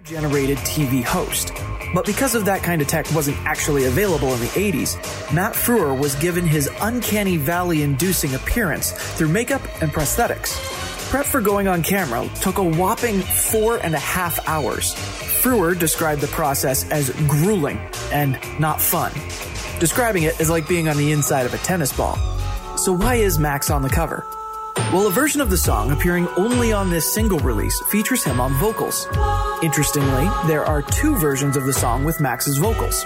generated TV host. But because of that kind of tech wasn't actually available in the 80s, Matt Frewer was given his uncanny valley inducing appearance through makeup and prosthetics. Prep for going on camera took a whopping four and a half hours. Frewer described the process as grueling and not fun, describing it as like being on the inside of a tennis ball. So, why is Max on the cover? Well, a version of the song appearing only on this single release features him on vocals. Interestingly, there are two versions of the song with Max's vocals.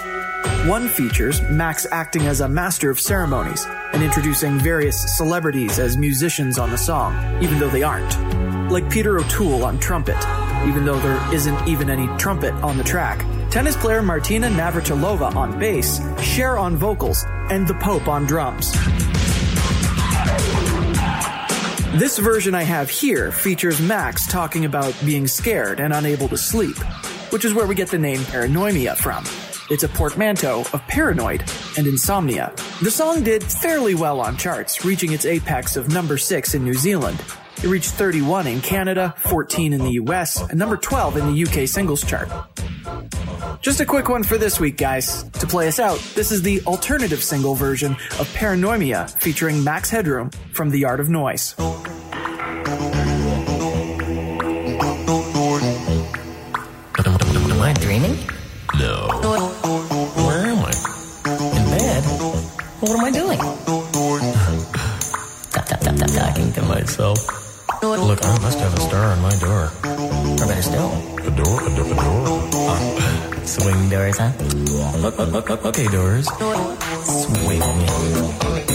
One features Max acting as a master of ceremonies and introducing various celebrities as musicians on the song, even though they aren't. Like Peter O'Toole on trumpet, even though there isn't even any trumpet on the track. Tennis player Martina Navratilova on bass, Cher on vocals, and the Pope on drums. This version I have here features Max talking about being scared and unable to sleep, which is where we get the name paranoia from. It's a portmanteau of paranoid and insomnia. The song did fairly well on charts, reaching its apex of number 6 in New Zealand. It reached 31 in Canada, 14 in the US, and number 12 in the UK singles chart. Just a quick one for this week, guys. To play us out, this is the alternative single version of Paranoia featuring Max Headroom from The Art of Noise. Am I dreaming? No. Where am I? In bed? What am I doing? Talking to myself. Look, I must have a star on my door. Or better still, A door? A, do- a door? swing doors, huh? Look, look, look, look, okay, doors. Swing.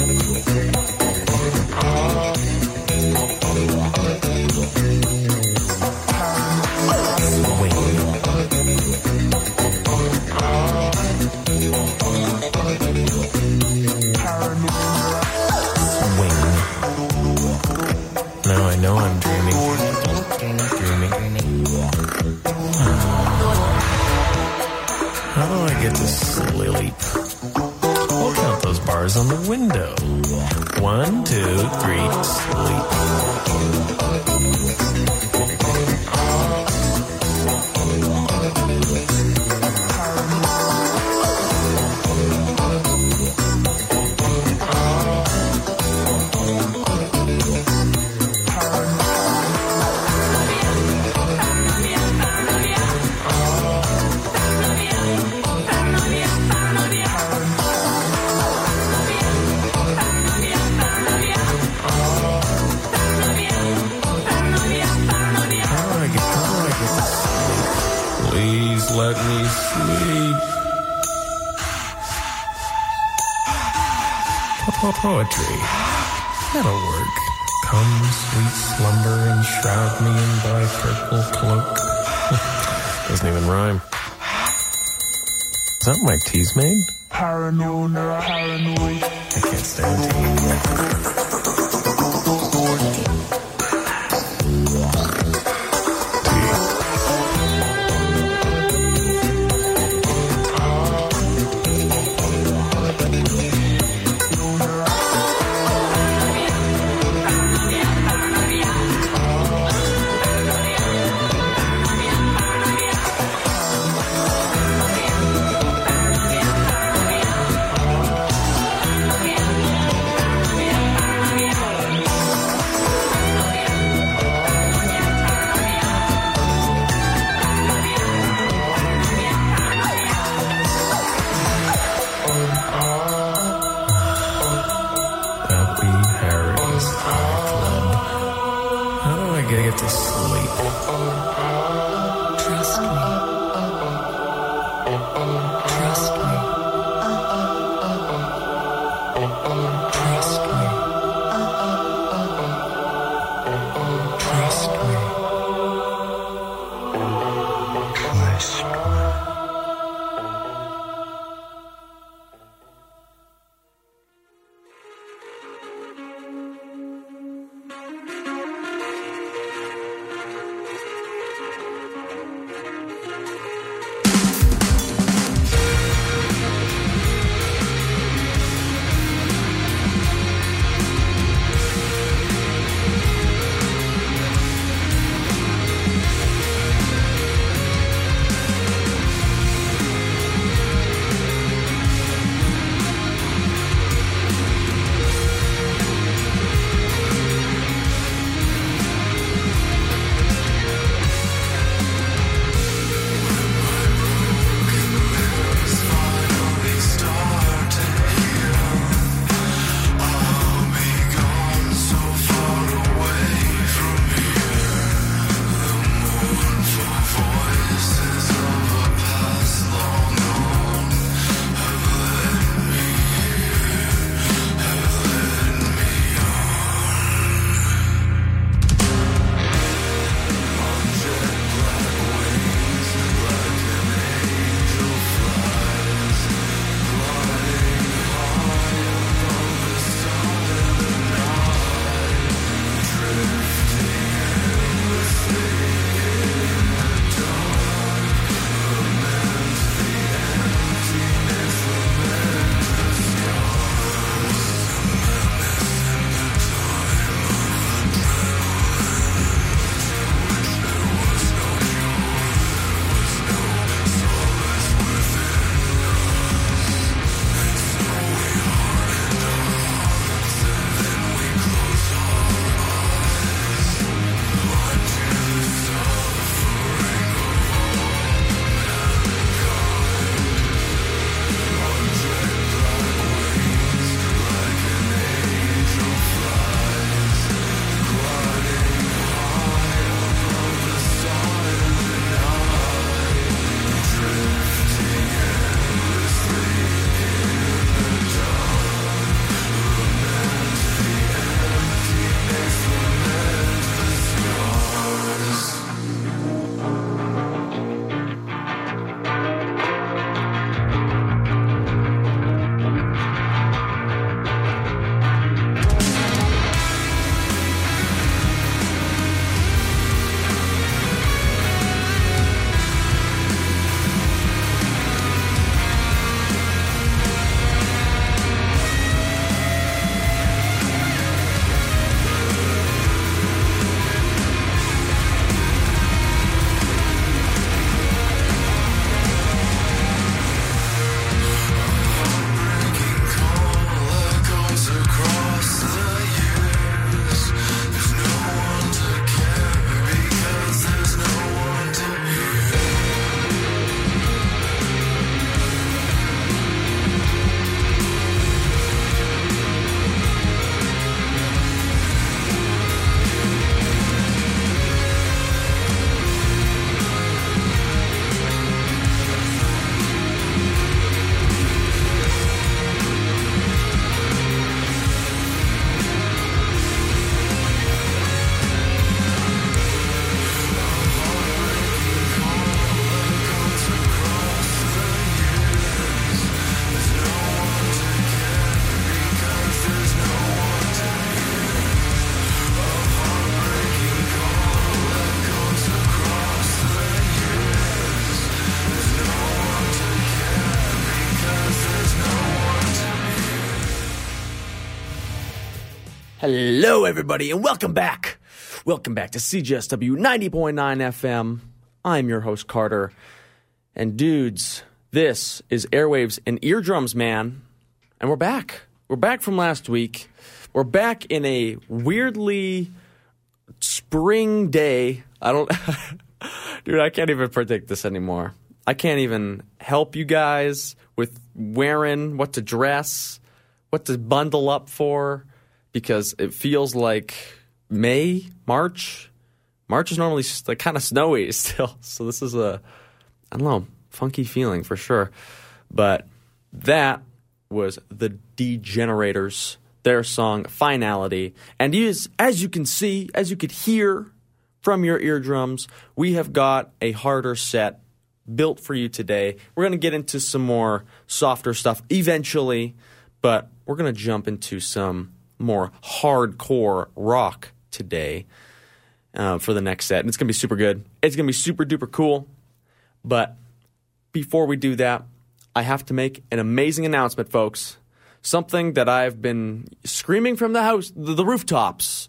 Tea's made? Everybody, and welcome back. Welcome back to CJSW 90.9 FM. I'm your host, Carter. And dudes, this is Airwaves and Eardrums, man. And we're back. We're back from last week. We're back in a weirdly spring day. I don't, dude, I can't even predict this anymore. I can't even help you guys with wearing what to dress, what to bundle up for, because it feels like May, March. March is normally s- like kind of snowy still, so this is a, I don't know, funky feeling for sure. But that was the Degenerators, their song Finality. And as, as you can see, as you could hear from your eardrums, we have got a harder set built for you today. We're going to get into some more softer stuff eventually, but we're going to jump into some more hardcore rock today uh, for the next set. And it's going to be super good. It's going to be super duper cool. But before we do that, I have to make an amazing announcement, folks. Something that I've been screaming from the house, the, rooftops,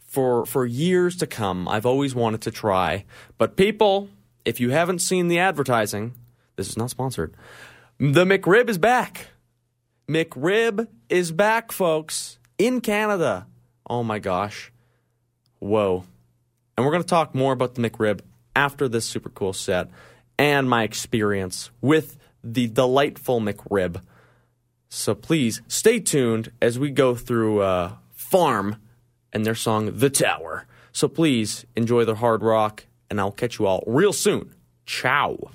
for for years to come. I've always wanted to try. But people, if you haven't seen the advertising, this is not sponsored. The McRib is back. McRib is back, folks, in Canada. Oh my gosh. Whoa. And we're going to talk more about the McRib after this super cool set and my experience with the delightful McRib. So please stay tuned as we go through uh, Pharm and their song The Tower. So please enjoy the hard rock, and I'll catch you all real soon. Ciao.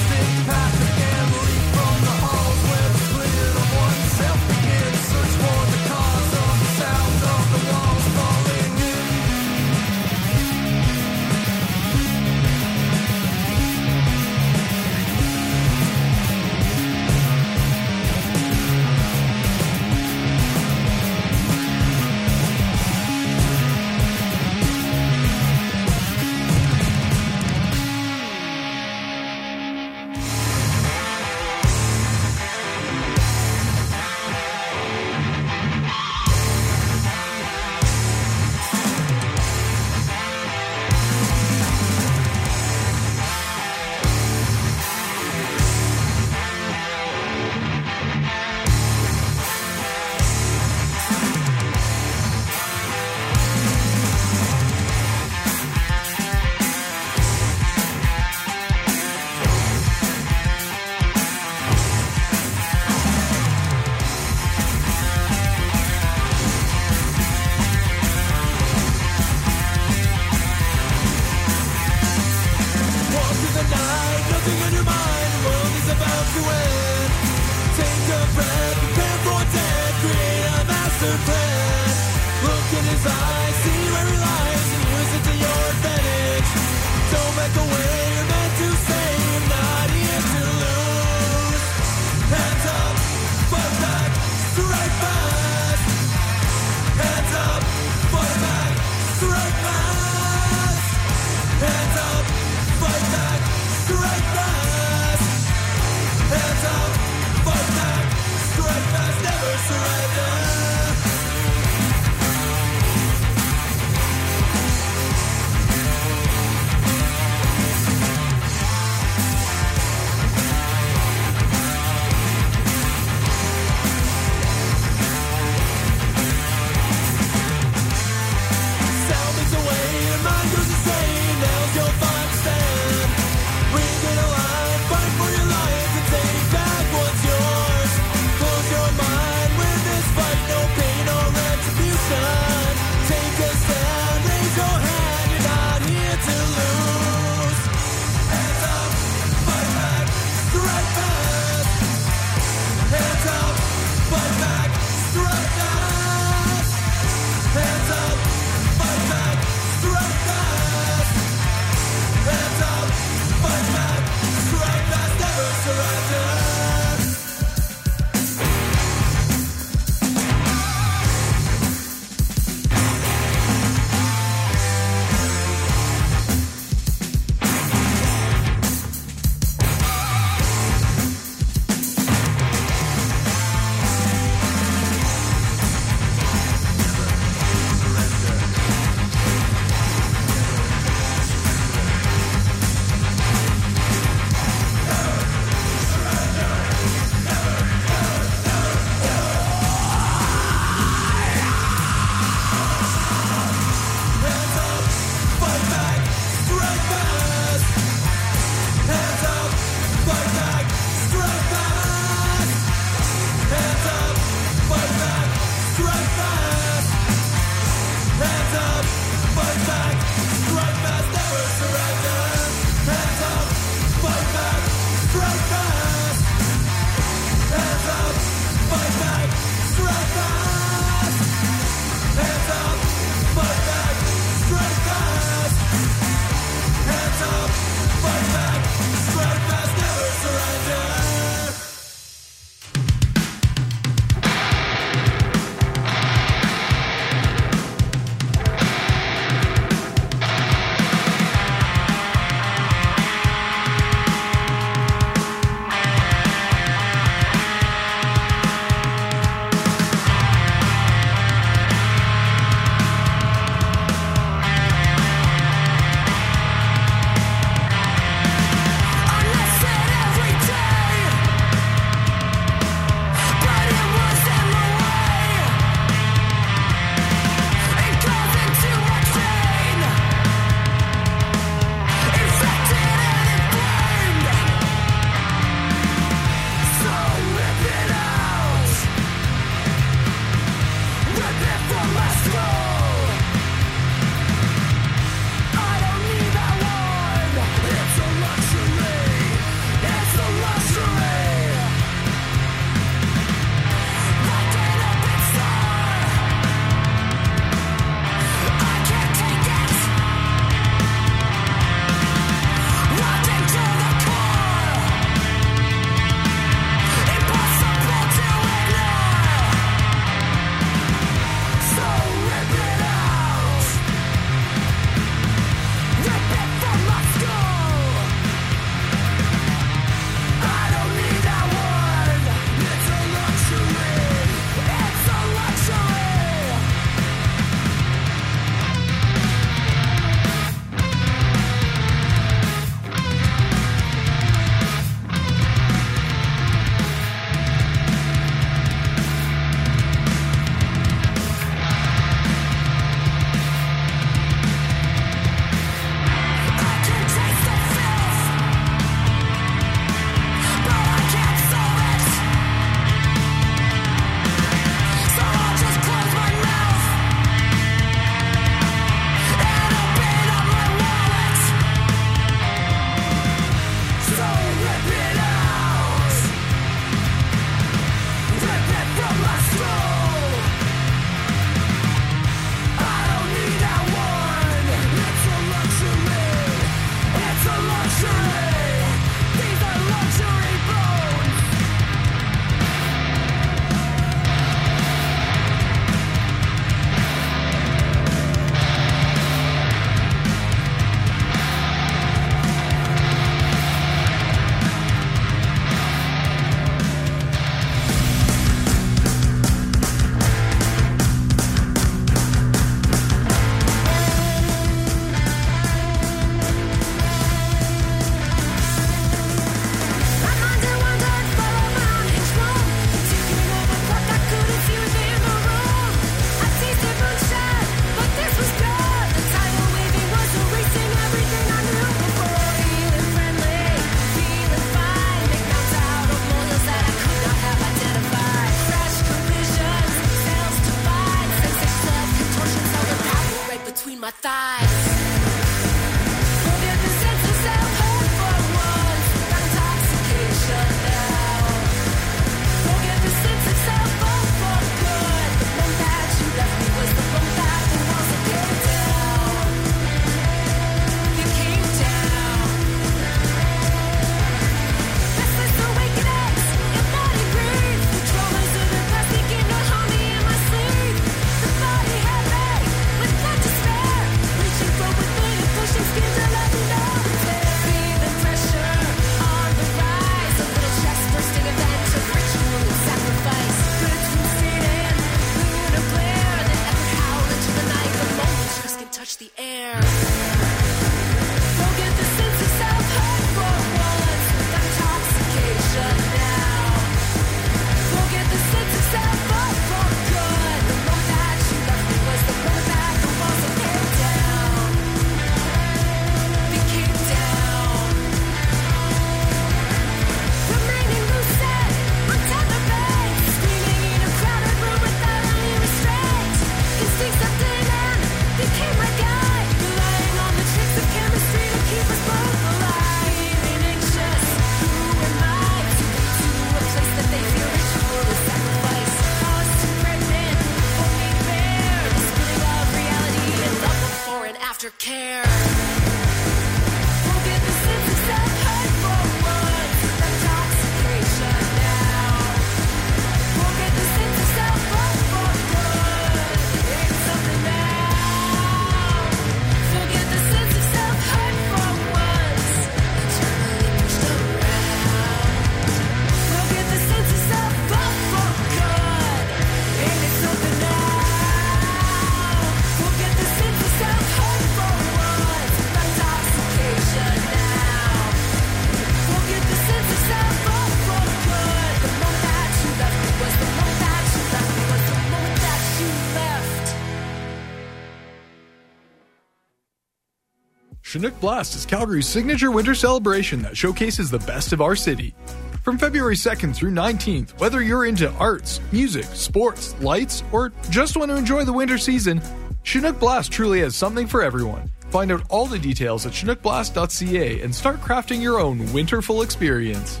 Chinook Blast is Calgary's signature winter celebration that showcases the best of our city. From February 2nd through 19th, whether you're into arts, music, sports, lights, or just want to enjoy the winter season, Chinook Blast truly has something for everyone. Find out all the details at chinookblast.ca and start crafting your own winterful experience.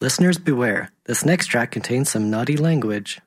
Listeners beware, this next track contains some naughty language.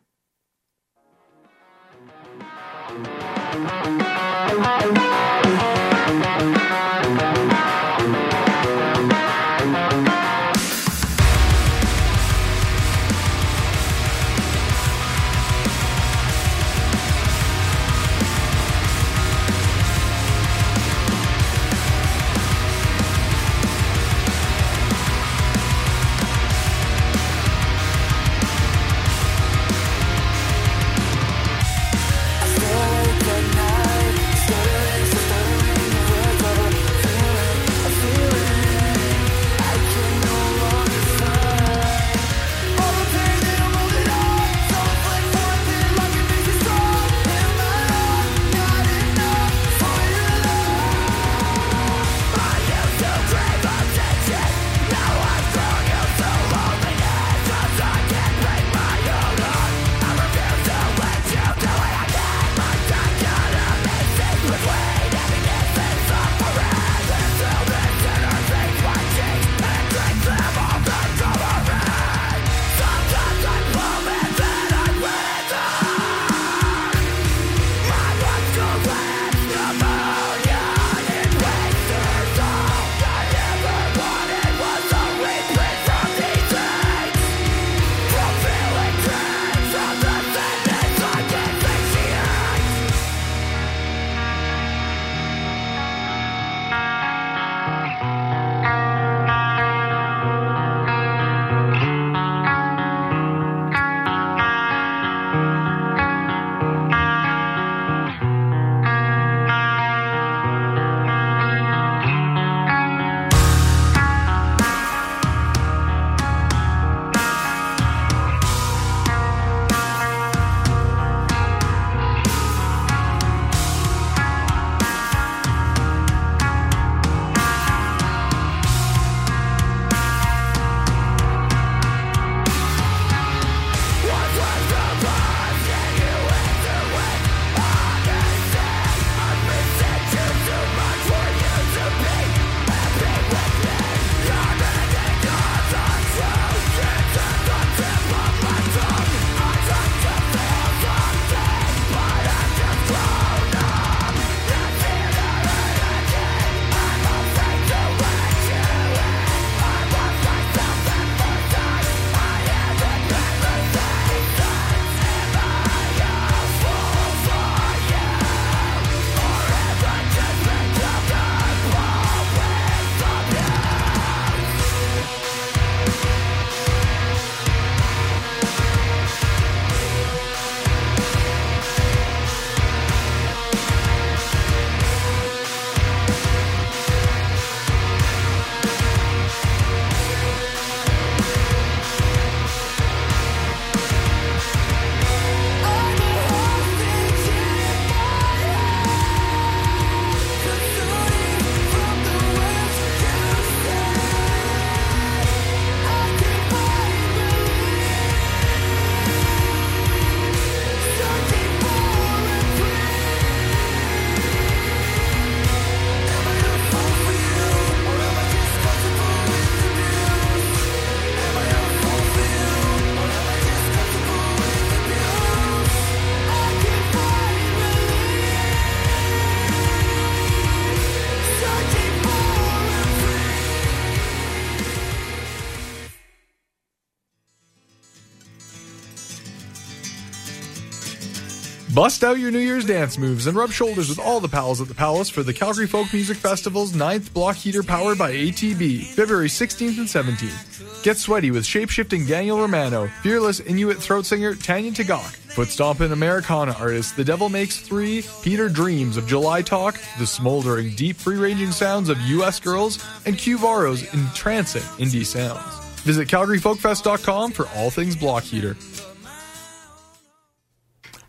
Bust out your New Year's dance moves and rub shoulders with all the pals at the Palace for the Calgary Folk Music Festival's ninth block heater powered by ATB, February 16th and 17th. Get sweaty with shape-shifting Daniel Romano, fearless Inuit throat singer Tanya Tagaq, foot stomping Americana artist The Devil Makes Three, Peter Dreimanis of July Talk, the smoldering, deep, free-ranging sounds of U.S. Girls, and Q Varo's entrancing indie sounds. Visit CalgaryFolkFest.com for all things block heater.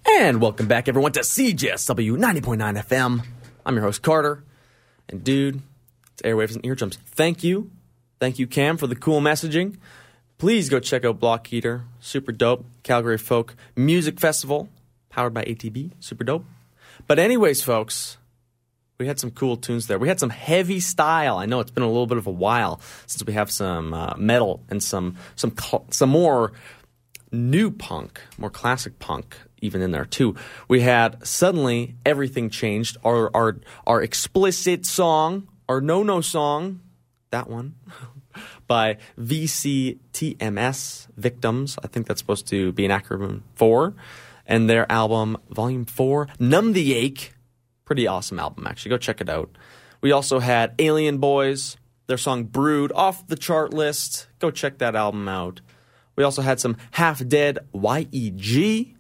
And welcome back, everyone, to CJSW 90.9 FM. I'm your host, Carter. And dude, it's Airwaves and Eardrums. Thank you. Thank you, Cam, for the cool messaging. Please go check out Block Heater. Super dope. Calgary Folk Music Festival, powered by ATB. Super dope. But, anyways, folks, we had some cool tunes there. We had some heavy style. I know it's been a little bit of a while since we have some uh, metal and some some cl- some more new punk, more classic punk even in there too. We had suddenly everything changed. Our our our explicit song, our no no song, that one by VCTMS Victims. I think that's supposed to be an acronym for, and their album Volume Four, Numb the Ache. Pretty awesome album, actually. Go check it out. We also had Alien Boys, their song Brood off the chart list. Go check that album out. We also had some Half Dead YEG,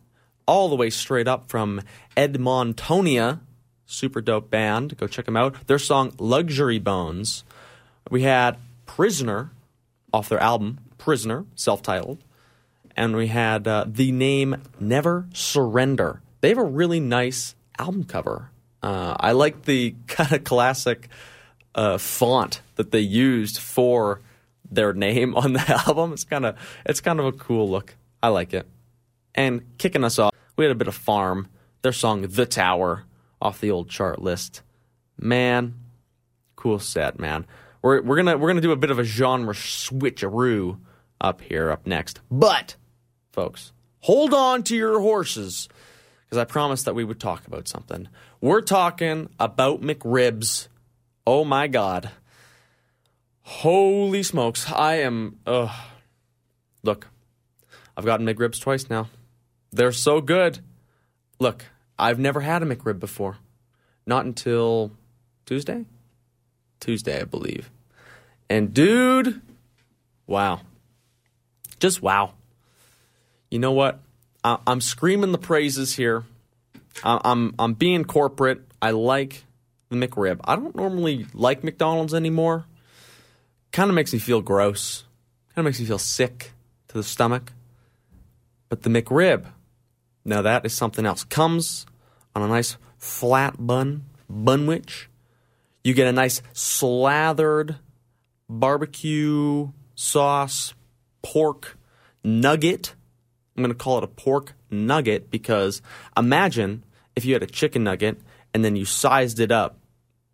all the way straight up from Edmontonia. Super dope band. Go check them out. Their song Luxury Bones. We had Prisoner off their album Prisoner, self titled. And we had uh, the name Never Surrender. They have a really nice album cover. Uh, I like the kind of classic uh, font that they used for their name on the album. It's kind of it's kind of a cool look. I like it. And kicking us off, we had a bit of Pharm, their song "The Tower" off the old chart list. Man, cool set, man. We're we're gonna we're gonna do a bit of a genre switcheroo up here up next. But, folks, hold on to your horses because I promised that we would talk about something. We're talking about McRibs. Oh my God. Holy smokes. I am. Ugh. Look, I've gotten McRibs twice now. They're so good. Look, I've never had a McRib before. Not until Tuesday? Tuesday, I believe. And dude, wow. Just wow. You know what? I- I'm screaming the praises here. I- I'm I'm being corporate. I like the McRib. I don't normally like McDonald's anymore. Kind of makes me feel gross. Kind of makes me feel sick to the stomach. But the McRib, now that is something else. Comes on a nice flat bun, bunwich. You get a nice slathered barbecue sauce pork nugget. I'm going to call it a pork nugget because imagine if you had a chicken nugget and then you sized it up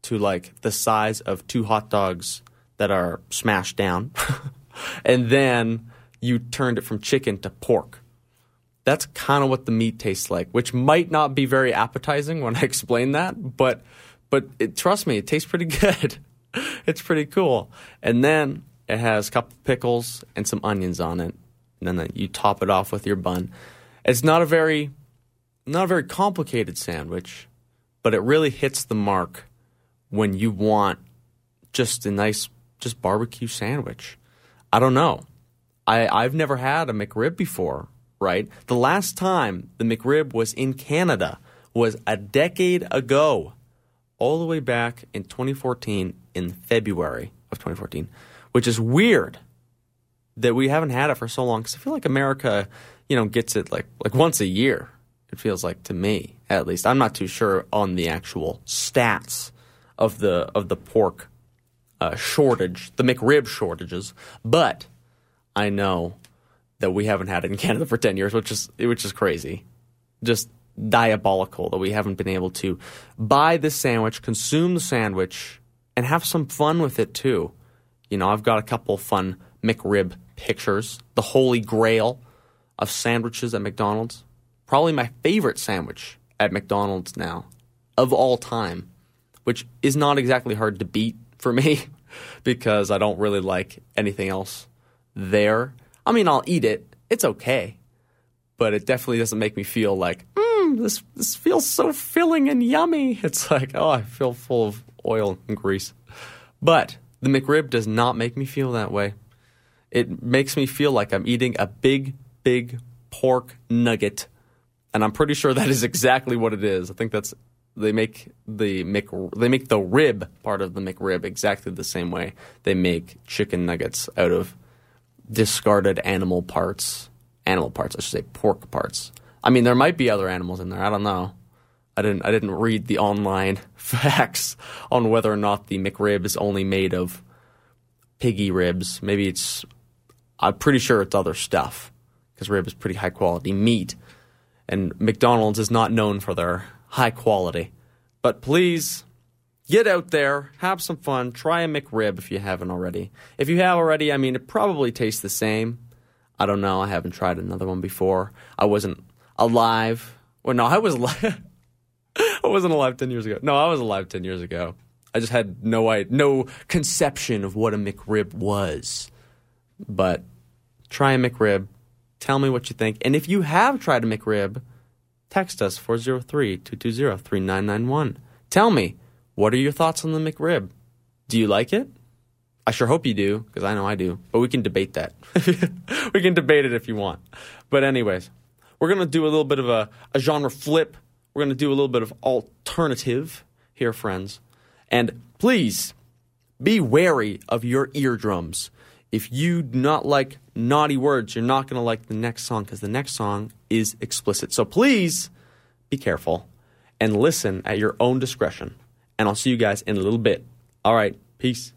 to like the size of two hot dogs that are smashed down. and then you turned it from chicken to pork. That's kind of what the meat tastes like, which might not be very appetizing when I explain that, but but it, trust me, it tastes pretty good. it's pretty cool. And then it has a couple pickles and some onions on it. And then you top it off with your bun. It's not a very not a very complicated sandwich, but it really hits the mark when you want just a nice just barbecue sandwich. I don't know. I, I've never had a McRib before, right? The last time the McRib was in Canada was a decade ago, all the way back in 2014, in February of 2014, which is weird that we haven't had it for so long because I feel like America, you know, gets it like like once a year. It feels like to me, at least. I'm not too sure on the actual stats of the of the pork uh, shortage, the McRib shortages, but I know that we haven't had in Canada for 10 years, which is which is crazy. Just diabolical that we haven't been able to buy this sandwich, consume the sandwich, and have some fun with it too. You know, I've got a couple fun McRib pictures, the holy grail of sandwiches at McDonald's. Probably my favorite sandwich at McDonald's now of all time, which is not exactly hard to beat for me because I don't really like anything else there. I mean, I'll eat it. It's okay. But it definitely doesn't make me feel like, mmm, this, this feels so filling and yummy. It's like, oh, I feel full of oil and grease. But the McRib does not make me feel that way. It makes me feel like I'm eating a big, big pork nugget. And I'm pretty sure that is exactly what it is. I think that's they make the Mc they make the rib part of the McRib exactly the same way they make chicken nuggets out of discarded animal parts. Animal parts, I should say, pork parts. I mean, there might be other animals in there. I don't know. I didn't I didn't read the online facts on whether or not the McRib is only made of piggy ribs. Maybe it's I'm pretty sure it's other stuff because rib is pretty high quality meat, and McDonald's is not known for their high quality. But please get out there, have some fun, try a McRib if you haven't already. If you have already, I mean, it probably tastes the same. I don't know. I haven't tried another one before. I wasn't alive. Well, no, I was alive. I wasn't alive 10 years ago. No, I was alive 10 years ago. I just had no I no conception of what a McRib was. But try a McRib. Tell me what you think. And if you have tried a McRib, text us 403-220-3991. Tell me, what are your thoughts on the McRib? Do you like it? I sure hope you do, because I know I do. But we can debate that. we can debate it if you want. But anyways, we're gonna do a little bit of a, a genre flip. We're gonna do a little bit of alternative here, friends. And please be wary of your eardrums. If you do not like naughty words, you're not gonna like the next song because the next song is explicit. So please be careful and listen at your own discretion. And I'll see you guys in a little bit. All right, peace.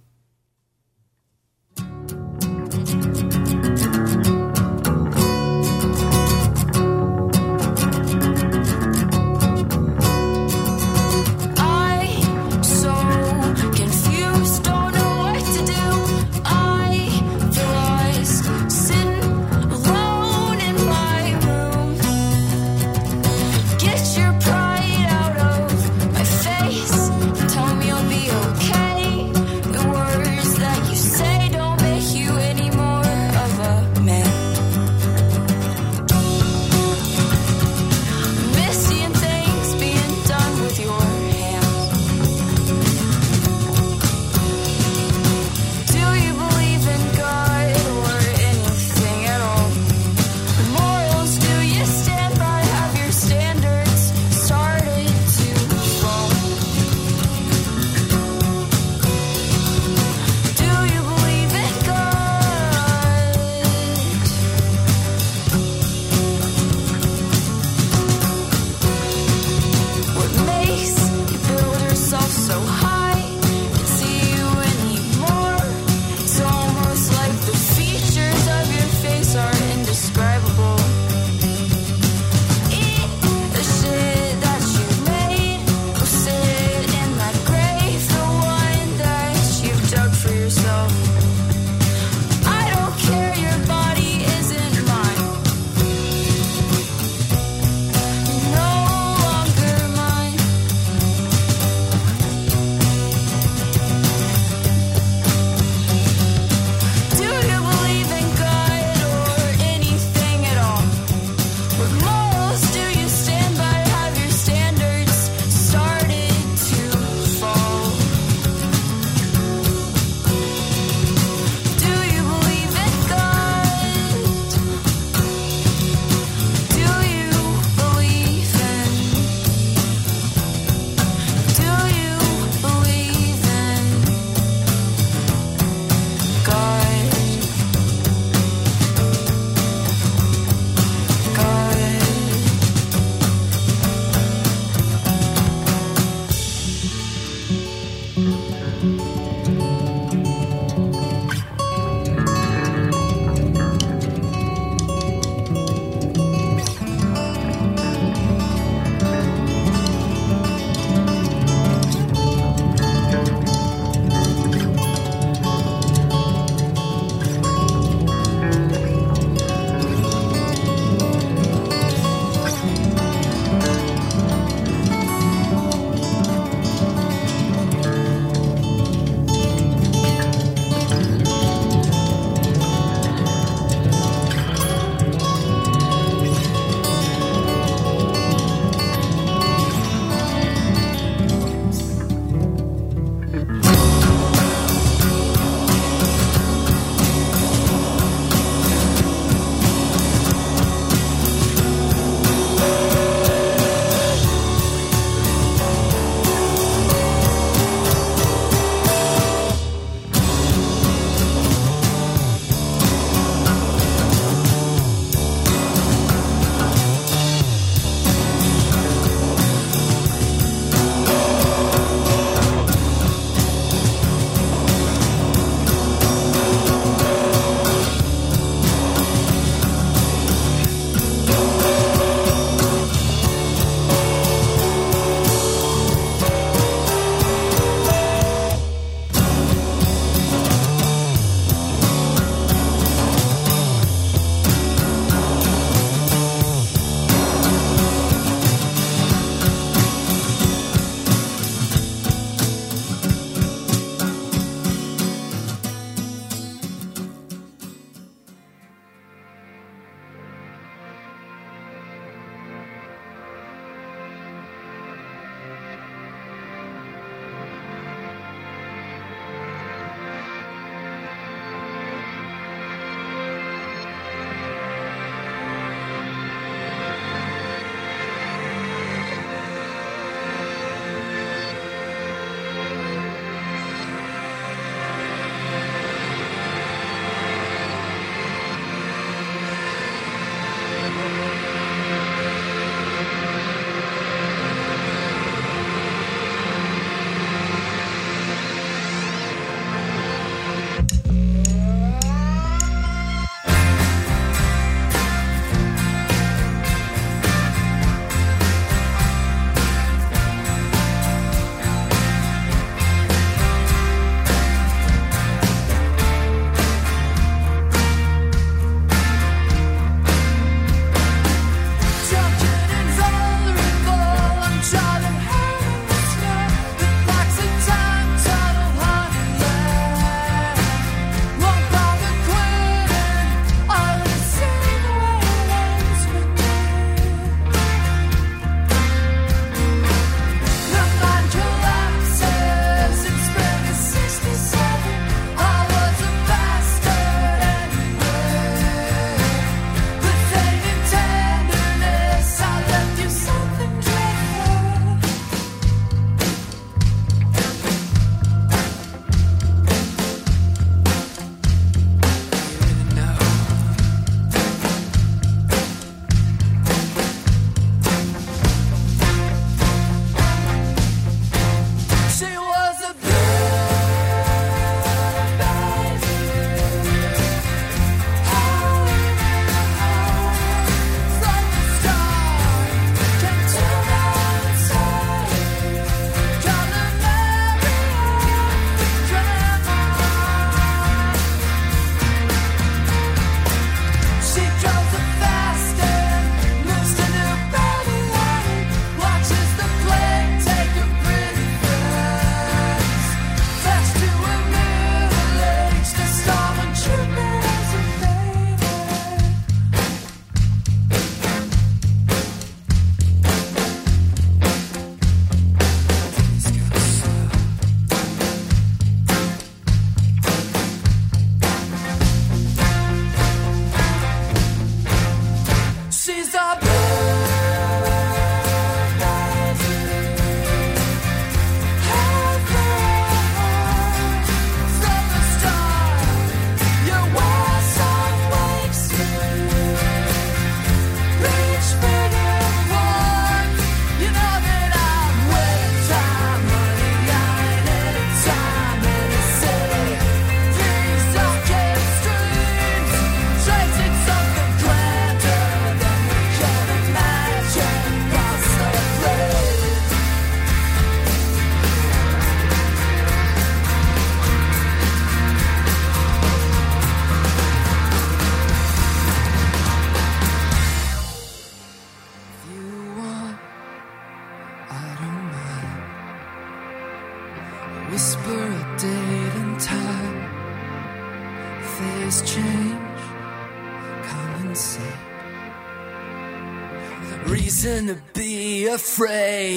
Afraid.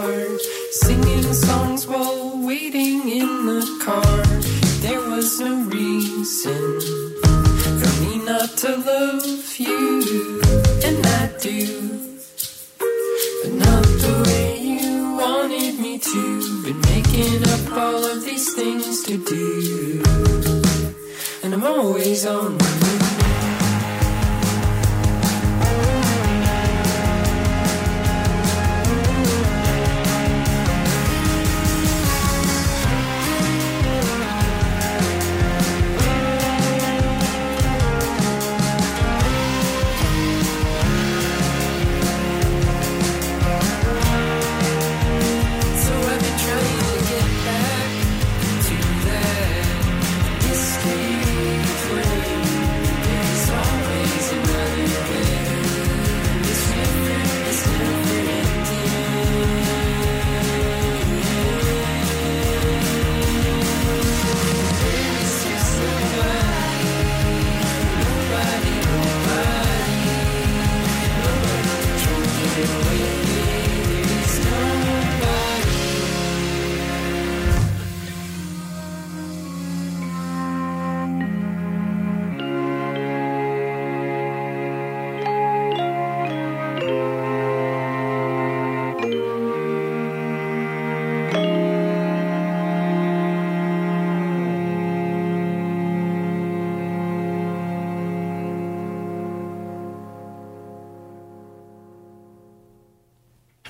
Street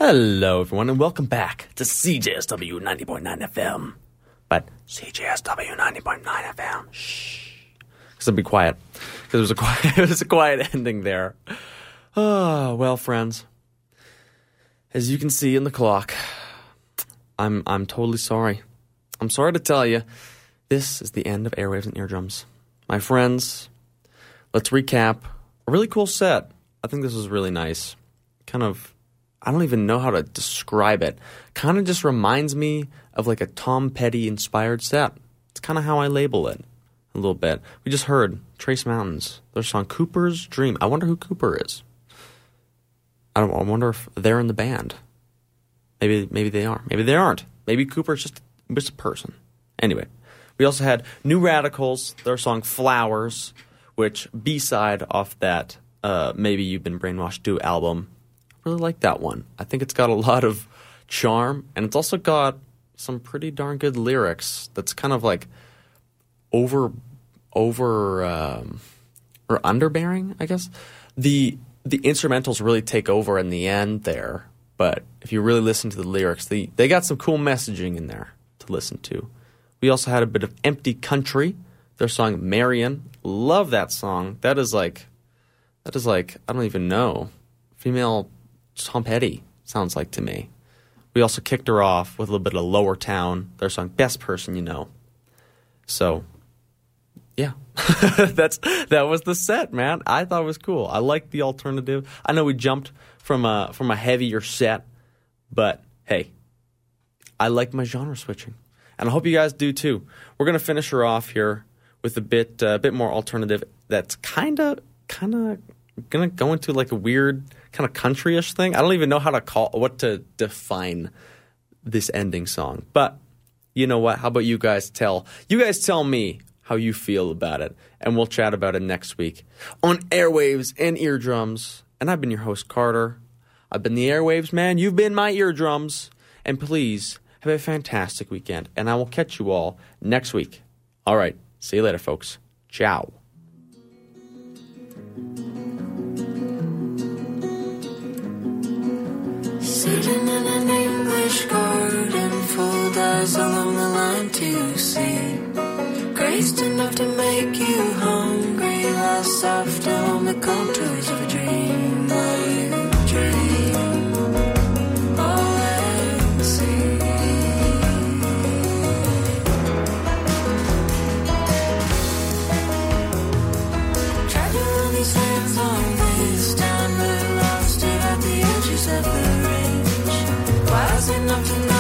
Hello, everyone, and welcome back to CJSW 90.9 FM. But CJSW 90.9 FM. Shh. Because I'll be quiet. Because it was a quiet, it was a quiet ending there. Ah, well, friends, as you can see in the clock, I'm I'm totally sorry. I'm sorry to tell you, this is the end of Airwaves and Eardrums. My friends, let's recap a really cool set. I think this was really nice. Kind of, I don't even know how to describe it. Kind of just reminds me of like a Tom Petty inspired set. It's kind of how I label it a little bit. We just heard Trace Mountains, their song Cooper's Dream. I wonder who Cooper is. I don't. I wonder if they're in the band. Maybe maybe they are. Maybe they aren't. Maybe Cooper's just just a person. Anyway, we also had New Radicals, their song Flowers, which B side off that uh, Maybe You've Been Brainwashed Too album. Really like that one. I think it's got a lot of charm and it's also got some pretty darn good lyrics that's kind of like over over um, or underbearing, I guess. The the instrumentals really take over in the end there, but if you really listen to the lyrics, they they got some cool messaging in there to listen to. We also had a bit of Empty Country, their song Marian. Love that song. That is like that is like I don't even know. Female Tom Petty sounds like to me. We also kicked her off with a little bit of Lowertown, their song Best Person You Know. So yeah, that's that was the set, man. I thought it was cool. I liked the alternative. I know we jumped from a from a heavier set, but hey, I like my genre switching, and I hope you guys do too. We're gonna finish her off here with a bit uh, bit more alternative. That's kind of kind of gonna go into like a weird kind of countryish thing. I don't even know how to call what to define this ending song, but you know what? How about you guys tell you guys tell me how you feel about it, and we'll chat about it next week on airwaves and eardrums. And I've been your host Carter. I've been the airwaves man. You've been my eardrums. And please have a fantastic weekend. And I will catch you all next week. All right. See you later, folks. Ciao. Sitting in an English garden, full dies along the line to see. Graced enough to make you hungry, lie soft on the contours of a dream. While Wise enough to know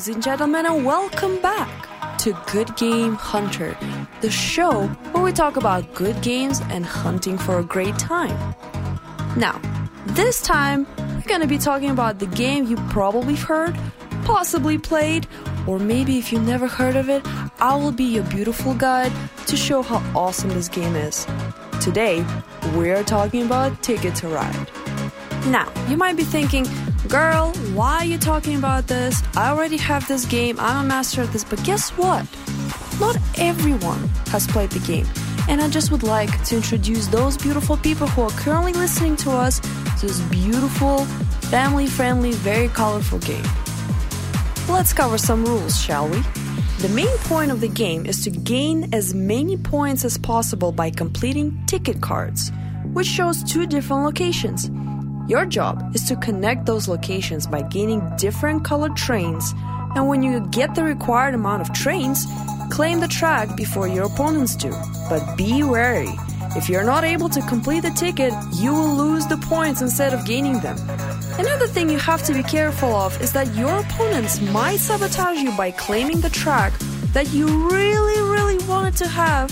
ladies and gentlemen, and welcome back to Good Game Hunter, the show where we talk about good games and hunting for a great time. Now, this time, we're gonna be talking about the game you probably heard, possibly played, or maybe if you never heard of it, I will be your beautiful guide to show how awesome this game is. Today, we're talking about Ticket to Ride. Now, you might be thinking, girl, why are you talking about this? I already have this game, I'm a master at this, but guess what? Not everyone has played the game, and I just would like to introduce those beautiful people who are currently listening to us to this beautiful, family friendly, very colorful game. Let's cover some rules, shall we? The main point of the game is to gain as many points as possible by completing ticket cards, which shows two different locations. Your job is to connect those locations by gaining different colored trains, and when you get the required amount of trains, claim the track before your opponents do. But be wary. If you're not able to complete the ticket, you will lose the points instead of gaining them. Another thing you have to be careful of is that your opponents might sabotage you by claiming the track that you really, really wanted to have,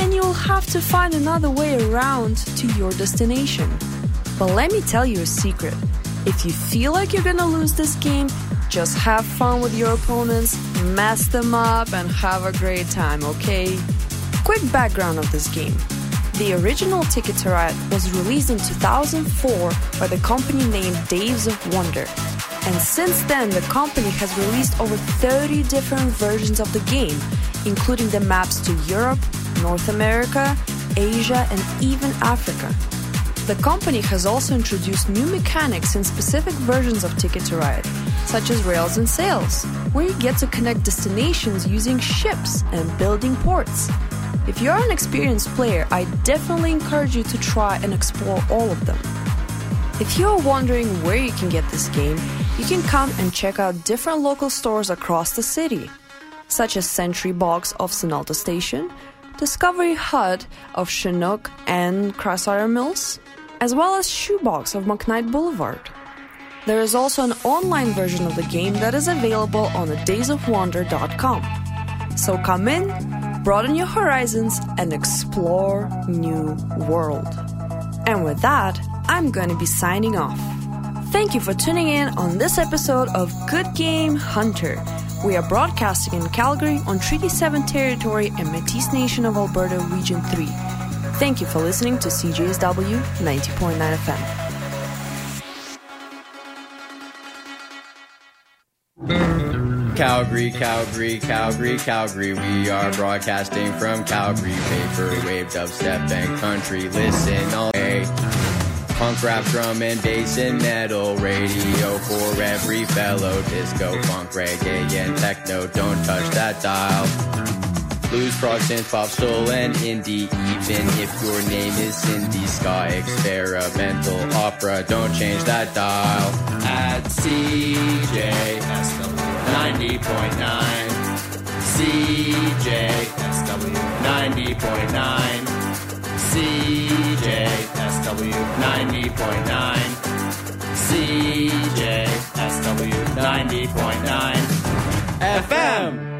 and you'll have to find another way around to your destination. But let me tell you a secret. If you feel like you're gonna lose this game, just have fun with your opponents, mess them up, and have a great time, okay? Quick background of this game. The original Ticket to Ride was released in 2004 by the company named Days of Wonder. And since then, the company has released over 30 different versions of the game, including the maps to Europe, North America, Asia, and even Africa. The company has also introduced new mechanics in specific versions of Ticket to Ride, such as Rails and Sails, where you get to connect destinations using ships and building ports. If you're an experienced player, I definitely encourage you to try and explore all of them. If you're wondering where you can get this game, you can come and check out different local stores across the city, such as Sentry Box of Sunalta Station, Discovery Hut of Chinook and CrossIron Mills, as well as Shoebox of McKnight Boulevard. There is also an online version of the game that is available on the daysofwonder.com. So come in, broaden your horizons, and explore new world. And with that, I'm going to be signing off. Thank you for tuning in on this episode of Good Game Hunter. We are broadcasting in Calgary on Treaty 7 territory and Métis Nation of Alberta Region 3. Thank you for listening to CJSW 90.9 FM. Calgary, Calgary, Calgary, Calgary. We are broadcasting from Calgary. Paper, wave, dubstep, and country. Listen all day. Punk, rap, drum, and bass and metal. Radio for every fellow. Disco, funk, reggae, and techno. Don't touch that dial. Blues, prog, synth, pop, soul, and indie. Even if your name is Cindy, ska, experimental, opera. Don't change that dial. At CJSW 90.9. CJSW 90.9. CJSW 90.9. CJSW 90.9 FM.